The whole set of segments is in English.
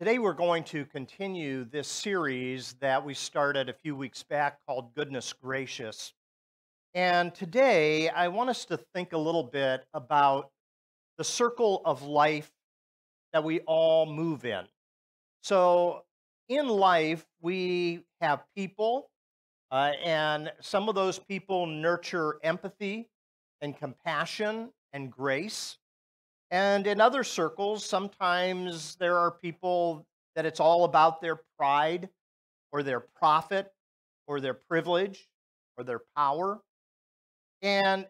Today, we're going to continue this series that we started a few weeks back called Goodness Gracious. And today, I want us to think a little bit about the circle of life that we all move in. So, in life, we have people, uh, and some of those people nurture empathy and compassion and grace. And in other circles, sometimes there are people that it's all about their pride or their profit or their privilege or their power. And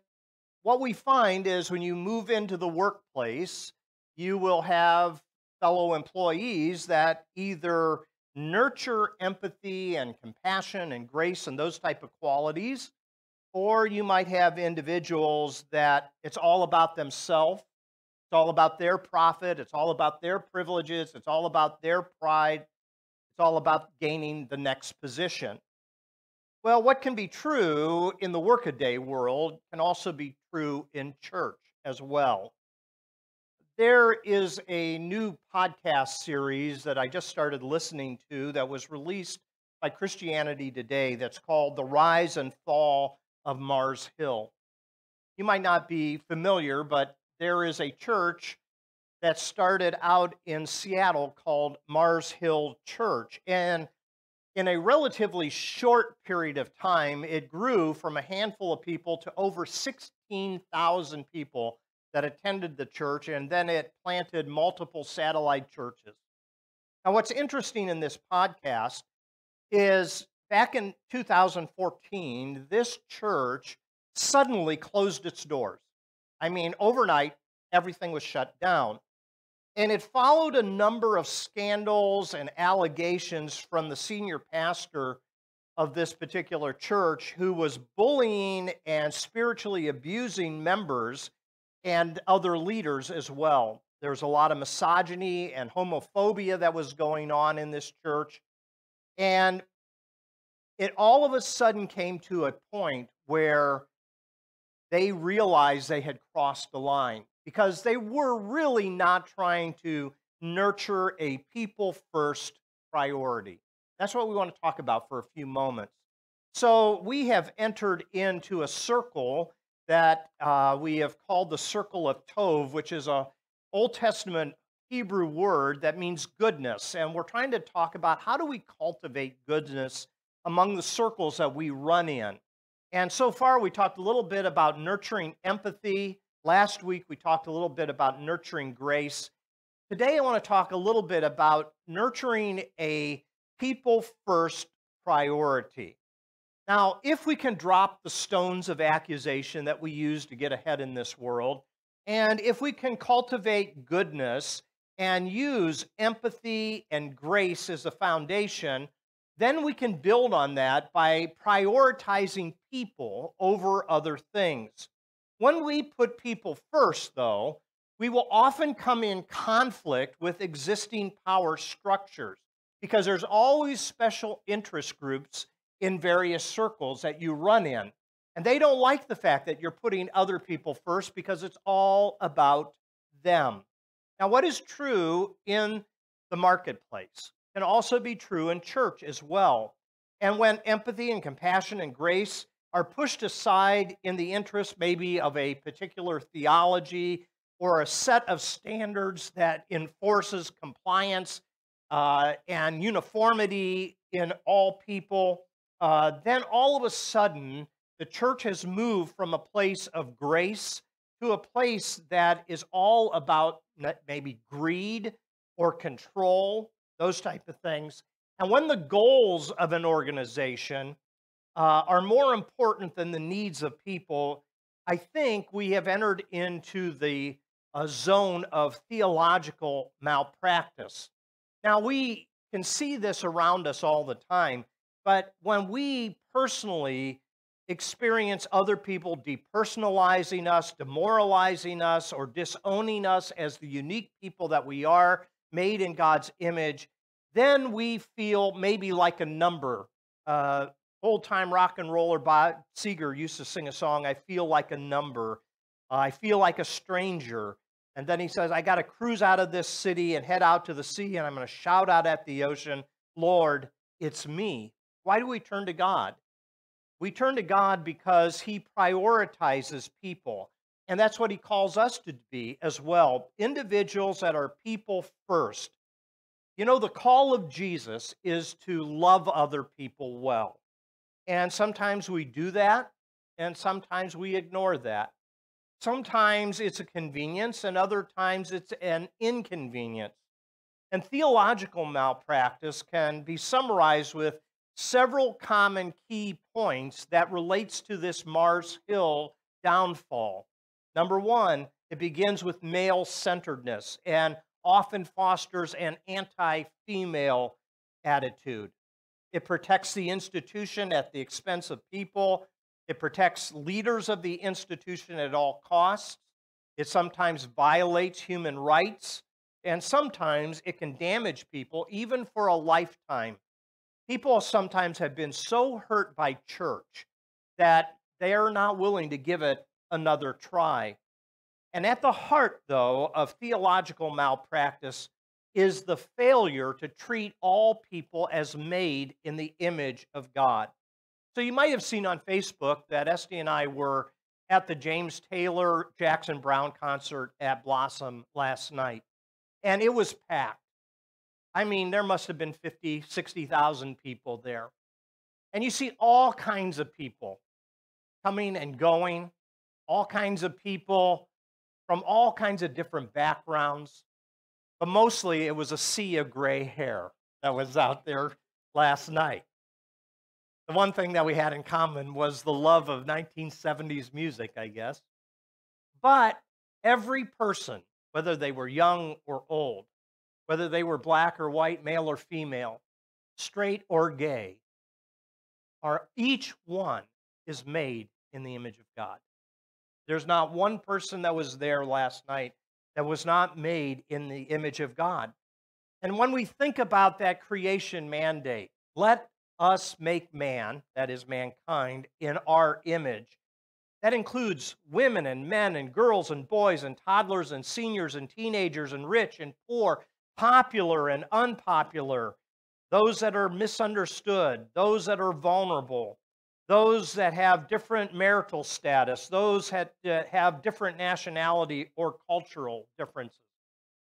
what we find is when you move into the workplace, you will have fellow employees that either nurture empathy and compassion and grace and those type of qualities or you might have individuals that it's all about themselves all about their profit. It's all about their privileges. It's all about their pride. It's all about gaining the next position. Well, what can be true in the workaday world can also be true in church as well. There is a new podcast series that I just started listening to that was released by Christianity Today that's called The Rise and Fall of Mars Hill. You might not be familiar, but there is a church that started out in Seattle called Mars Hill Church. And in a relatively short period of time, it grew from a handful of people to over 16,000 people that attended the church, and then it planted multiple satellite churches. Now, what's interesting in this podcast is back in 2014, this church suddenly closed its doors. I mean, overnight, everything was shut down. And it followed a number of scandals and allegations from the senior pastor of this particular church who was bullying and spiritually abusing members and other leaders as well. There's a lot of misogyny and homophobia that was going on in this church. And it all of a sudden came to a point where they realized they had crossed the line because they were really not trying to nurture a people first priority. That's what we want to talk about for a few moments. So, we have entered into a circle that uh, we have called the circle of Tov, which is a Old Testament Hebrew word that means goodness. And we're trying to talk about how do we cultivate goodness among the circles that we run in. And so far, we talked a little bit about nurturing empathy. Last week, we talked a little bit about nurturing grace. Today, I want to talk a little bit about nurturing a people first priority. Now, if we can drop the stones of accusation that we use to get ahead in this world, and if we can cultivate goodness and use empathy and grace as a foundation, then we can build on that by prioritizing people over other things. When we put people first, though, we will often come in conflict with existing power structures because there's always special interest groups in various circles that you run in. And they don't like the fact that you're putting other people first because it's all about them. Now, what is true in the marketplace? Can also be true in church as well. And when empathy and compassion and grace are pushed aside in the interest maybe of a particular theology or a set of standards that enforces compliance uh, and uniformity in all people, uh, then all of a sudden the church has moved from a place of grace to a place that is all about maybe greed or control those type of things. And when the goals of an organization uh, are more important than the needs of people, I think we have entered into the uh, zone of theological malpractice. Now, we can see this around us all the time, but when we personally experience other people depersonalizing us, demoralizing us, or disowning us as the unique people that we are, made in God's image, then we feel maybe like a number. Uh, old time rock and roller Bob Seger used to sing a song, I feel like a number. Uh, I feel like a stranger. And then he says, I got to cruise out of this city and head out to the sea, and I'm going to shout out at the ocean, Lord, it's me. Why do we turn to God? We turn to God because he prioritizes people. And that's what he calls us to be as well individuals that are people first. You know, the call of Jesus is to love other people well. And sometimes we do that, and sometimes we ignore that. Sometimes it's a convenience, and other times it's an inconvenience. And theological malpractice can be summarized with several common key points that relates to this Mars Hill downfall. Number one, it begins with male centeredness and often fosters an anti female attitude. It protects the institution at the expense of people it protects leaders of the institution at all costs. It sometimes violates human rights. And sometimes it can damage people, even for a lifetime. People sometimes have been so hurt by church that they are not willing to give it another try. And at the heart, though, of theological malpractice is the failure to treat all people as made in the image of God. So you might have seen on Facebook that Esty and I were at the James Taylor Jackson Browne concert at Blossom last night, and it was packed. I mean, there must have been 50, 60,000 people there. And you see all kinds of people coming and going, all kinds of people from all kinds of different backgrounds. But mostly it was a sea of gray hair that was out there last night. The one thing that we had in common was the love of 1970s music, I guess. But every person, whether they were young or old, whether they were black or white, male or female, straight or gay, are each one is made in the image of God. There's not one person that was there last night that was not made in the image of God. And when we think about that creation mandate, let us make man, that is mankind, in our image. That includes women and men and girls and boys and toddlers and seniors and teenagers and rich and poor, popular and unpopular, those that are misunderstood, those that are vulnerable, those that have different marital status, those that uh, have different nationality or cultural differences.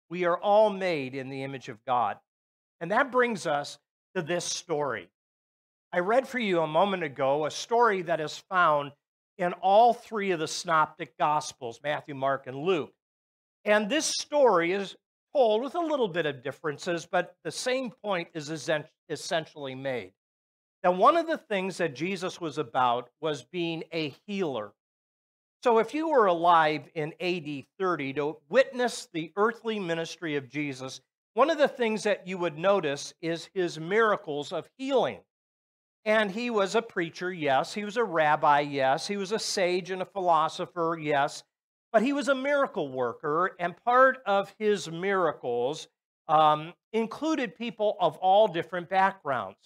We are all made in the image of God. And that brings us to this story. I read for you a moment ago a story that is found in all three of the synoptic gospels Matthew, Mark, and Luke. And this story is told with a little bit of differences, but the same point is essentially made. Now, one of the things that Jesus was about was being a healer. So, if you were alive in AD 30 to witness the earthly ministry of Jesus, one of the things that you would notice is his miracles of healing. And he was a preacher, yes. He was a rabbi, yes. He was a sage and a philosopher, yes. But he was a miracle worker, and part of his miracles um, included people of all different backgrounds.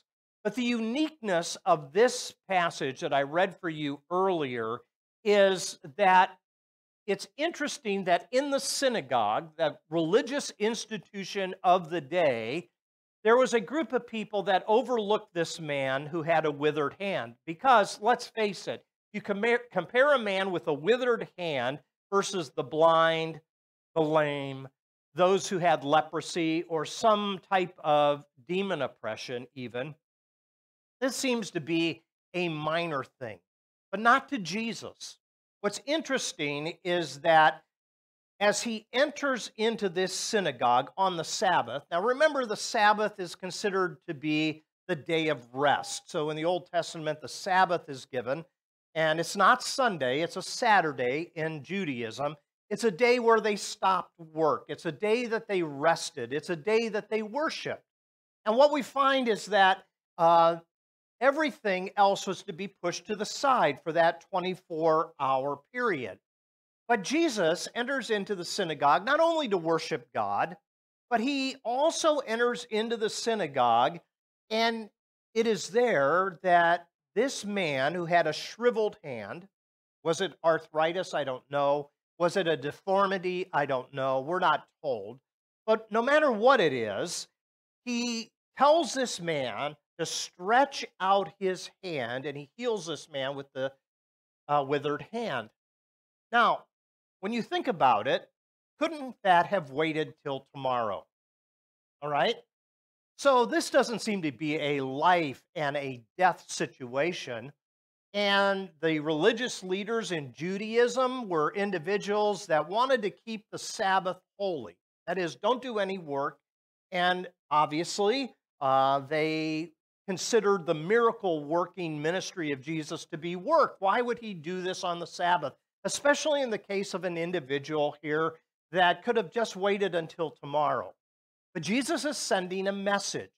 But the uniqueness of this passage that I read for you earlier is that it's interesting that in the synagogue, the religious institution of the day, there was a group of people that overlooked this man who had a withered hand. Because, let's face it, you compare, compare a man with a withered hand versus the blind, the lame, those who had leprosy or some type of demon oppression, even. This seems to be a minor thing, but not to Jesus. What's interesting is that as he enters into this synagogue on the Sabbath. Now, remember, the Sabbath is considered to be the day of rest. So, in the Old Testament, the Sabbath is given, and it's not Sunday, it's a Saturday in Judaism. It's a day where they stopped work, it's a day that they rested, it's a day that they worshiped. And what we find is that uh, everything else was to be pushed to the side for that 24 hour period. But Jesus enters into the synagogue not only to worship God, but he also enters into the synagogue, and it is there that this man who had a shriveled hand, was it arthritis? I don't know. Was it a deformity? I don't know. We're not told. But no matter what it is, he tells this man to stretch out his hand, and he heals this man with the uh, withered hand. Now, when you think about it, couldn't that have waited till tomorrow? All right? So this doesn't seem to be a life and a death situation. And the religious leaders in Judaism were individuals that wanted to keep the Sabbath holy. That is, don't do any work. And obviously, uh, they considered the miracle working ministry of Jesus to be work. Why would he do this on the Sabbath? Especially in the case of an individual here that could have just waited until tomorrow. But Jesus is sending a message.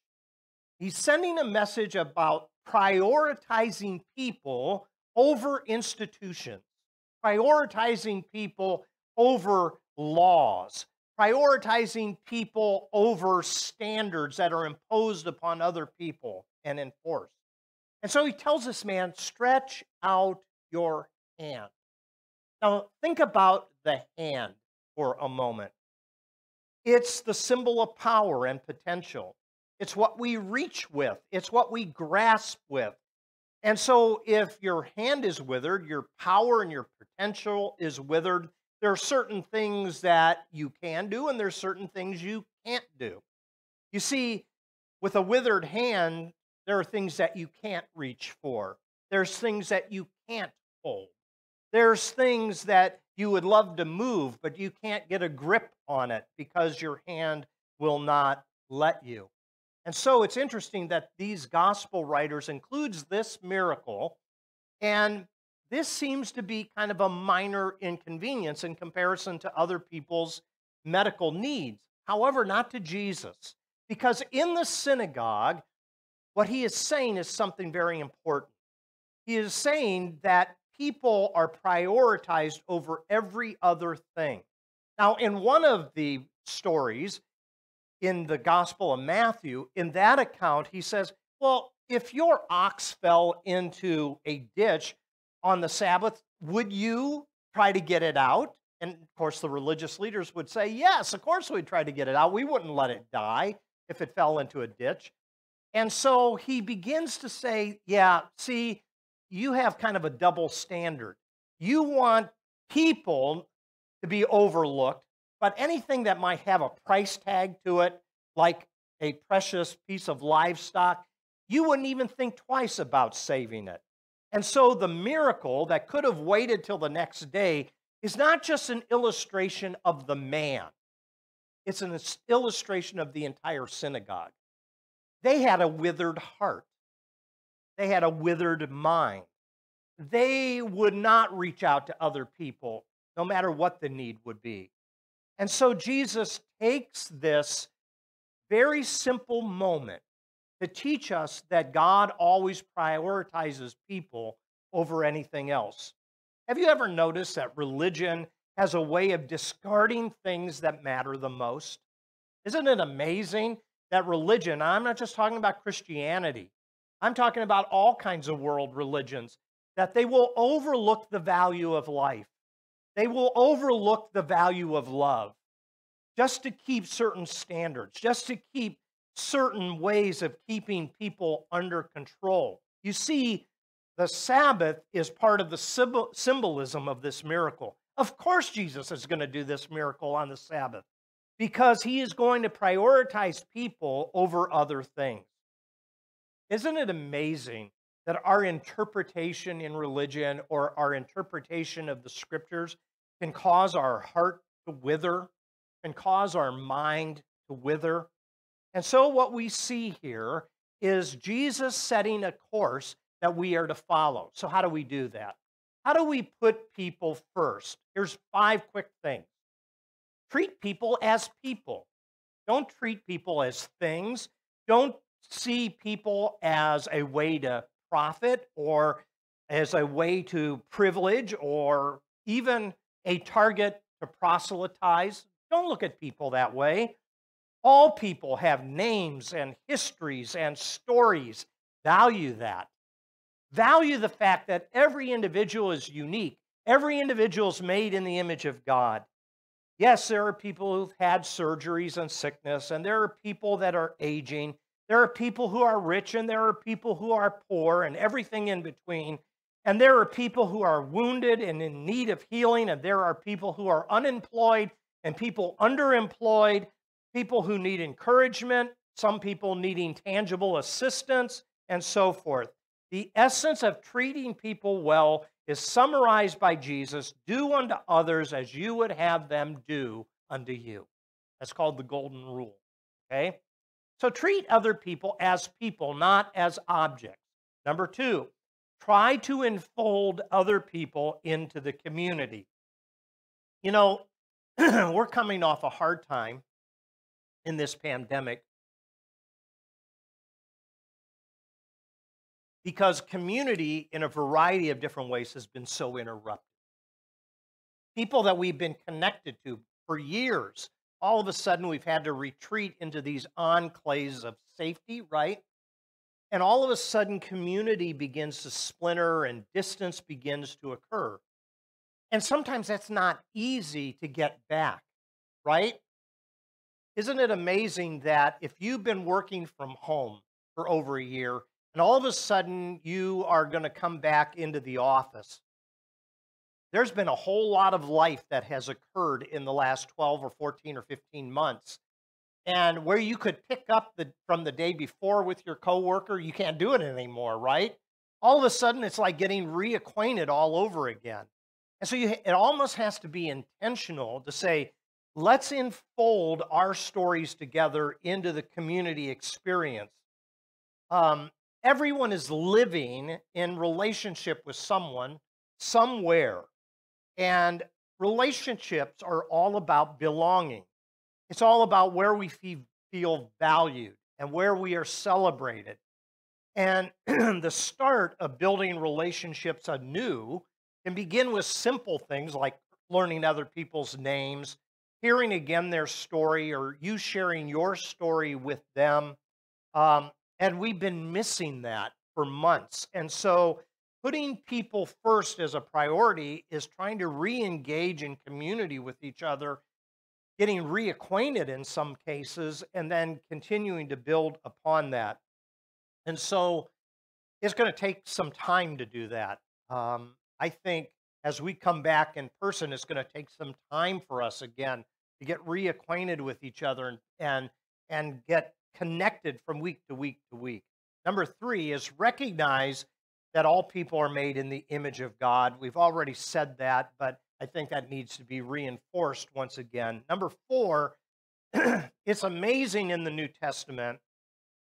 He's sending a message about prioritizing people over institutions, prioritizing people over laws, prioritizing people over standards that are imposed upon other people and enforced. And so he tells this man, stretch out your hand. Now, think about the hand for a moment. It's the symbol of power and potential. It's what we reach with, it's what we grasp with. And so, if your hand is withered, your power and your potential is withered, there are certain things that you can do, and there's certain things you can't do. You see, with a withered hand, there are things that you can't reach for. There's things that you can't hold. There's things that you would love to move, but you can't get a grip on it because your hand will not let you. And so it's interesting that these gospel writers includes this miracle and this seems to be kind of a minor inconvenience in comparison to other people's medical needs. However, not to Jesus, because in the synagogue, what he is saying is something very important. He is saying that people are prioritized over every other thing. Now, in one of the stories in the Gospel of Matthew, in that account, he says, Well, if your ox fell into a ditch on the Sabbath, would you try to get it out? And of course, the religious leaders would say, Yes, of course we'd try to get it out. We wouldn't let it die if it fell into a ditch. And so he begins to say, Yeah, see, you have kind of a double standard. You want people to be overlooked, but anything that might have a price tag to it, like a precious piece of livestock, you wouldn't even think twice about saving it. And so the miracle that could have waited till the next day is not just an illustration of the man, it's an illustration of the entire synagogue. They had a withered heart, they had a withered mind. They would not reach out to other people, no matter what the need would be. And so Jesus takes this very simple moment to teach us that God always prioritizes people over anything else. Have you ever noticed that religion has a way of discarding things that matter the most? Isn't it amazing that religion, I'm not just talking about Christianity, I'm talking about all kinds of world religions, that they will overlook the value of life. They will overlook the value of love just to keep certain standards, just to keep certain ways of keeping people under control. You see, the Sabbath is part of the symbolism of this miracle. Of course, Jesus is going to do this miracle on the Sabbath because he is going to prioritize people over other things. Isn't it amazing that our interpretation in religion or our interpretation of the scriptures can cause our heart to wither, can cause our mind to wither? And so, what we see here is Jesus setting a course that we are to follow. So, how do we do that? How do we put people first? Here's five quick things treat people as people. Don't treat people as things. Don't see people as a way to profit or as a way to privilege or even a target to proselytize. Don't look at people that way. All people have names and histories and stories. Value that. Value the fact that every individual is unique Every individual is made in the image of God. Yes, there are people who've had surgeries and sickness, and there are people that are aging. There are people who are rich, and there are people who are poor, and everything in between. And there are people who are wounded and in need of healing, and there are people who are unemployed and people underemployed, people who need encouragement, some people needing tangible assistance, and so forth. The essence of treating people well is summarized by Jesus do unto others as you would have them do unto you. That's called the golden rule. Okay? So treat other people as people, not as objects. Number two, try to enfold other people into the community. You know, we're coming off a hard time in this pandemic because community in a variety of different ways has been so interrupted. People that we've been connected to for years, all of a sudden we've had to retreat into these enclaves of safety, right? And all of a sudden community begins to splinter and distance begins to occur. And sometimes that's not easy to get back, right? Isn't it amazing that if you've been working from home for over a year and all of a sudden you are going to come back into the office. There's been a whole lot of life that has occurred in the last 12 or 14 or 15 months. And where you could pick up the, from the day before with your coworker, you can't do it anymore, right? All of a sudden, it's like getting reacquainted all over again. And so you, it almost has to be intentional to say, let's enfold our stories together into the community experience. Um, everyone is living in relationship with someone somewhere. And relationships are all about belonging. It's all about where we feel valued and where we are celebrated. And the start of building relationships anew can begin with simple things like learning other people's names, hearing again their story, or you sharing your story with them. Um, and we've been missing that for months. And so putting people first as a priority is trying to re engage in community with each other, getting reacquainted in some cases, and then continuing to build upon that. And so it's going to take some time to do that. Um, I think as we come back in person, it's going to take some time for us again to get reacquainted with each other and, and, and get connected from week to week to week. Number three is recognize that all people are made in the image of God. We've already said that, but I think that needs to be reinforced once again. Number four, it's amazing in the New Testament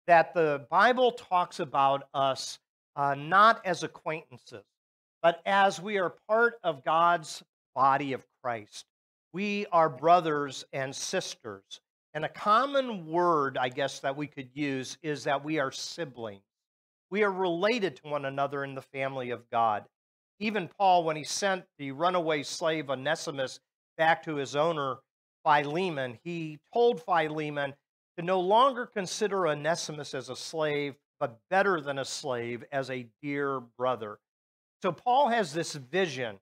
that the Bible talks about us uh, not as acquaintances, but as we are part of God's body of Christ. We are brothers and sisters. And a common word, I guess, that we could use is that we are siblings. We are related to one another in the family of God. Even Paul, when he sent the runaway slave Onesimus back to his owner, Philemon, he told Philemon to no longer consider Onesimus as a slave, but better than a slave, as a dear brother. So Paul has this vision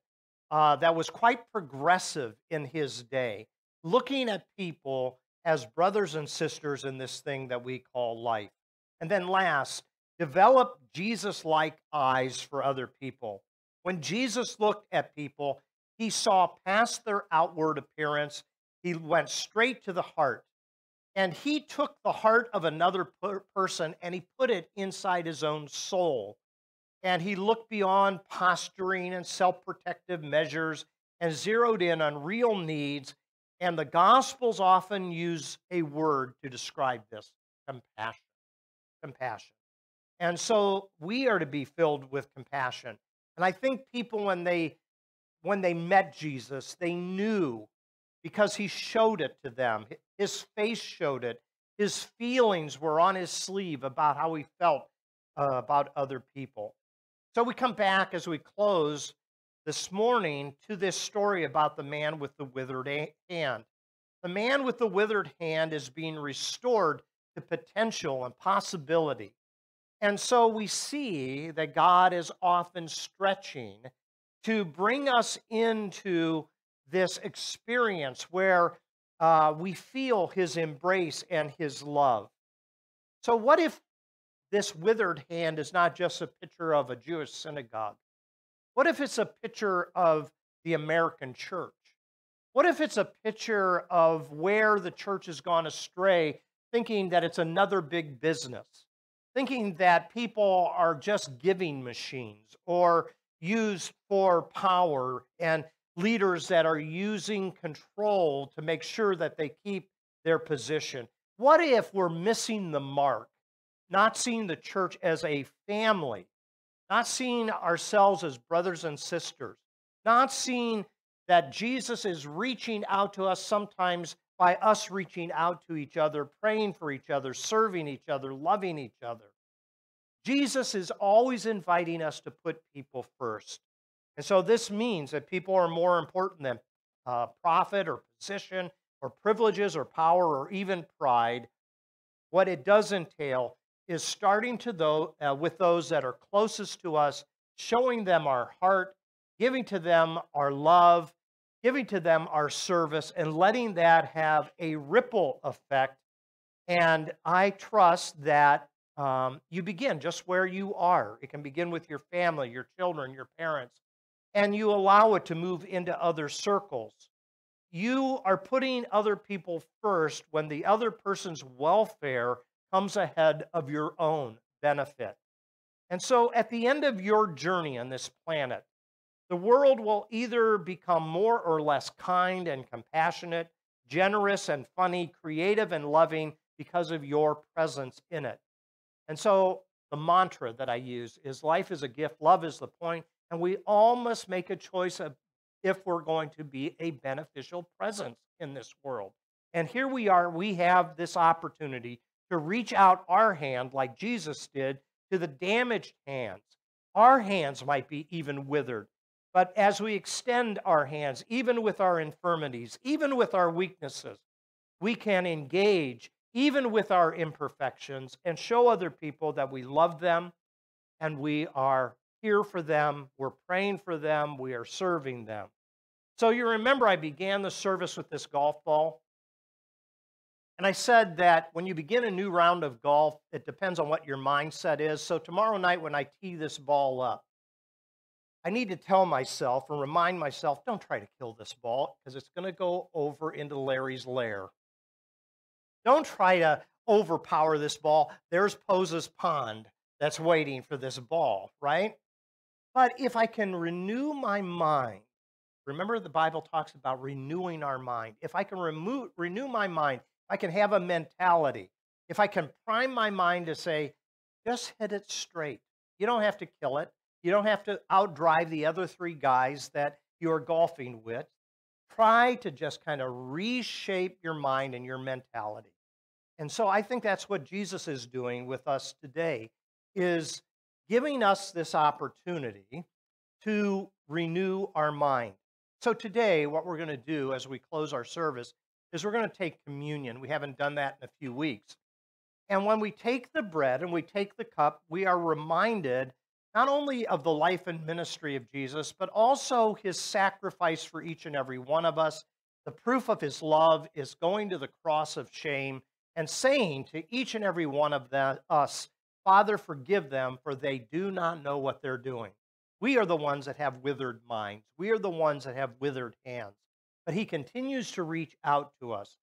uh, that was quite progressive in his day, looking at people as brothers and sisters in this thing that we call life. And then last, develop Jesus like eyes for other people. When Jesus looked at people, he saw past their outward appearance, he went straight to the heart. And he took the heart of another per person and he put it inside his own soul. And he looked beyond posturing and self protective measures and zeroed in on real needs and the Gospels often use a word to describe this compassion. Compassion. And so we are to be filled with compassion. And I think people, when they when they met Jesus, they knew because he showed it to them. His face showed it. His feelings were on his sleeve about how he felt uh, about other people. So we come back as we close this morning to this story about the man with the withered hand. The man with the withered hand is being restored to potential and possibility. And so we see that God is often stretching to bring us into this experience where uh, we feel his embrace and his love. So, what if this withered hand is not just a picture of a Jewish synagogue? What if it's a picture of the American church? What if it's a picture of where the church has gone astray, thinking that it's another big business, thinking that people are just giving machines or used for power and leaders that are using control to make sure that they keep their position? What if we're missing the mark, not seeing the church as a family, not seeing ourselves as brothers and sisters, not seeing that Jesus is reaching out to us sometimes by us reaching out to each other, praying for each other, serving each other, loving each other. Jesus is always inviting us to put people first. And so this means that people are more important than uh, profit or position or privileges or power or even pride. What it does entail is starting to though, with those that are closest to us, showing them our heart, giving to them our love, giving to them our service, and letting that have a ripple effect. And I trust that um, you begin just where you are. It can begin with your family, your children, your parents, and you allow it to move into other circles. You are putting other people first when the other person's welfare comes ahead of your own benefit. And so at the end of your journey on this planet, the world will either become more or less kind and compassionate, generous and funny, creative and loving because of your presence in it. And so the mantra that I use is life is a gift, love is the point, and we all must make a choice of if we're going to be a beneficial presence in this world. And here we are, we have this opportunity to reach out our hand like Jesus did to the damaged hands. Our hands might be even withered, but as we extend our hands, even with our infirmities, even with our weaknesses, we can engage even with our imperfections and show other people that we love them and we are here for them, we're praying for them, we are serving them. So you remember I began the service with this golf ball. And I said that when you begin a new round of golf, it depends on what your mindset is. So tomorrow night, when I tee this ball up, I need to tell myself and remind myself don't try to kill this ball because it's going to go over into Larry's lair. Don't try to overpower this ball. There's Pose's pond that's waiting for this ball, right? But if I can renew my mind, remember the Bible talks about renewing our mind. If I can remove, renew my mind, I can have a mentality. If I can prime my mind to say, just hit it straight. You don't have to kill it. You don't have to outdrive the other three guys that you're golfing with. Try to just kind of reshape your mind and your mentality. And so I think that's what Jesus is doing with us today is giving us this opportunity to renew our mind. So, today, what we're going to do as we close our service is we're going to take communion. We haven't done that in a few weeks. And when we take the bread and we take the cup, we are reminded not only of the life and ministry of Jesus, but also his sacrifice for each and every one of us. The proof of his love is going to the cross of shame and saying to each and every one of us, Father, forgive them, for they do not know what they're doing. We are the ones that have withered minds. We are the ones that have withered hands. But he continues to reach out to us.